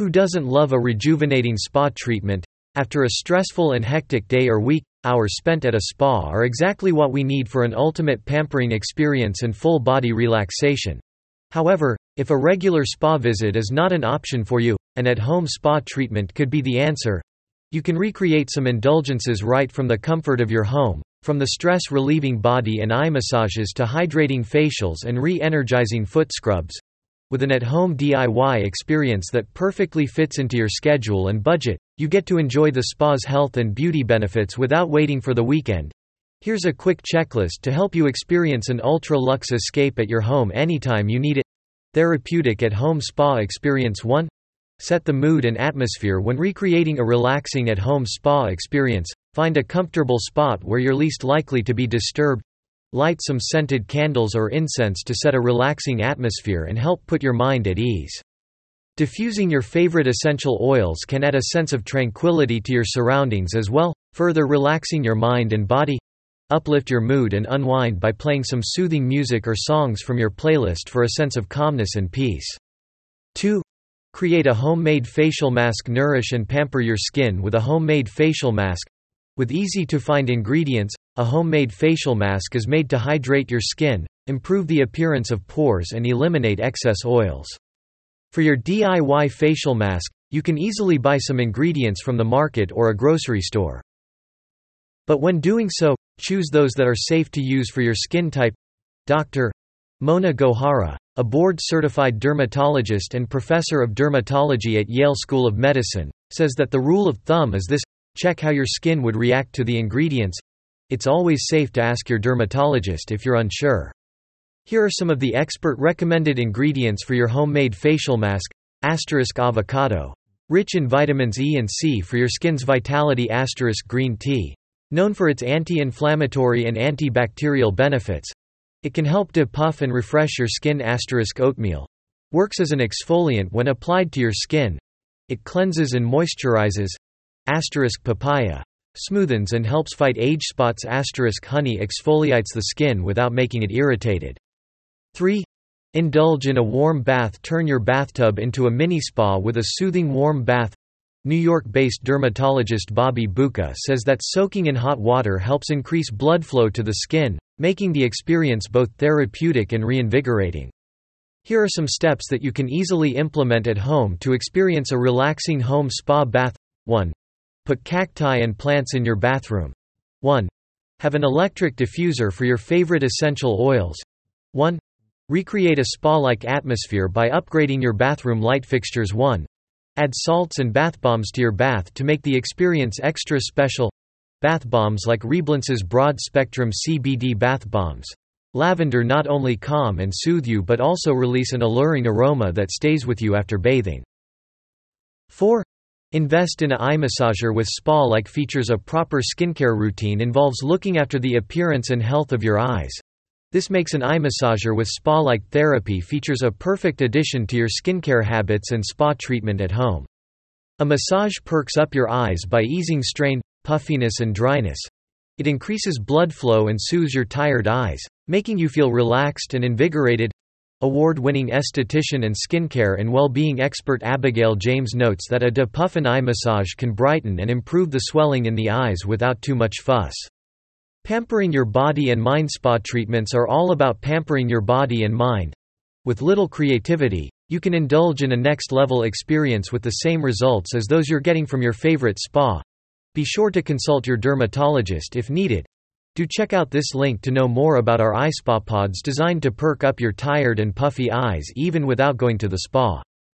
Who doesn't love a rejuvenating spa treatment? After a stressful and hectic day or week, hours spent at a spa are exactly what we need for an ultimate pampering experience and full body relaxation. However, if a regular spa visit is not an option for you, an at-home spa treatment could be the answer. You can recreate some indulgences right from the comfort of your home, from the stress-relieving body and eye massages to hydrating facials and re-energizing foot scrubs, with an at-home DIY experience that perfectly fits into your schedule and budget, you get to enjoy the spa's health and beauty benefits without waiting for the weekend. Here's a quick checklist to help you experience an ultra-luxe escape at your home anytime you need it. Therapeutic at-home spa experience 1. Set the mood and atmosphere when recreating a relaxing at-home spa experience. Find a comfortable spot where you're least likely to be disturbed. Light some scented candles or incense to set a relaxing atmosphere and help put your mind at ease. Diffusing your favorite essential oils can add a sense of tranquility to your surroundings as well, further relaxing your mind and body. Uplift your mood and unwind by playing some soothing music or songs from your playlist for a sense of calmness and peace. 2. Create a homemade facial mask Nourish and pamper your skin with a homemade facial mask. With easy-to-find ingredients, a homemade facial mask is made to hydrate your skin, improve the appearance of pores and eliminate excess oils. For your DIY facial mask, you can easily buy some ingredients from the market or a grocery store. But when doing so, choose those that are safe to use for your skin type. Dr. Mona Gohara, a board-certified dermatologist and professor of dermatology at Yale School of Medicine, says that the rule of thumb is this, check how your skin would react to the ingredients, it's always safe to ask your dermatologist if you're unsure. Here are some of the expert recommended ingredients for your homemade facial mask. Asterisk avocado. Rich in vitamins E and C for your skin's vitality asterisk green tea. Known for its anti-inflammatory and antibacterial benefits. It can help depuff and refresh your skin asterisk oatmeal. Works as an exfoliant when applied to your skin. It cleanses and moisturizes. Asterisk papaya smoothens and helps fight age spots Asterisk honey exfoliates the skin without making it irritated. 3. Indulge in a warm bath Turn your bathtub into a mini spa with a soothing warm bath. New York-based dermatologist Bobby Buka says that soaking in hot water helps increase blood flow to the skin, making the experience both therapeutic and reinvigorating. Here are some steps that you can easily implement at home to experience a relaxing home spa bath. 1. Put cacti and plants in your bathroom. 1. Have an electric diffuser for your favorite essential oils. 1. Recreate a spa-like atmosphere by upgrading your bathroom light fixtures 1. Add salts and bath bombs to your bath to make the experience extra special. Bath bombs like Reblance's broad-spectrum CBD bath bombs. Lavender not only calm and soothe you but also release an alluring aroma that stays with you after bathing. 4. Invest in a eye massager with spa-like features A proper skincare routine involves looking after the appearance and health of your eyes. This makes an eye massager with spa-like therapy features a perfect addition to your skincare habits and spa treatment at home. A massage perks up your eyes by easing strain, puffiness and dryness. It increases blood flow and soothes your tired eyes, making you feel relaxed and invigorated. Award-winning esthetician and skincare and well-being expert Abigail James notes that a depuffin eye massage can brighten and improve the swelling in the eyes without too much fuss. Pampering your body and mind spa treatments are all about pampering your body and mind. With little creativity, you can indulge in a next-level experience with the same results as those you're getting from your favorite spa. Be sure to consult your dermatologist if needed. Do check out this link to know more about our iSpa pods designed to perk up your tired and puffy eyes even without going to the spa.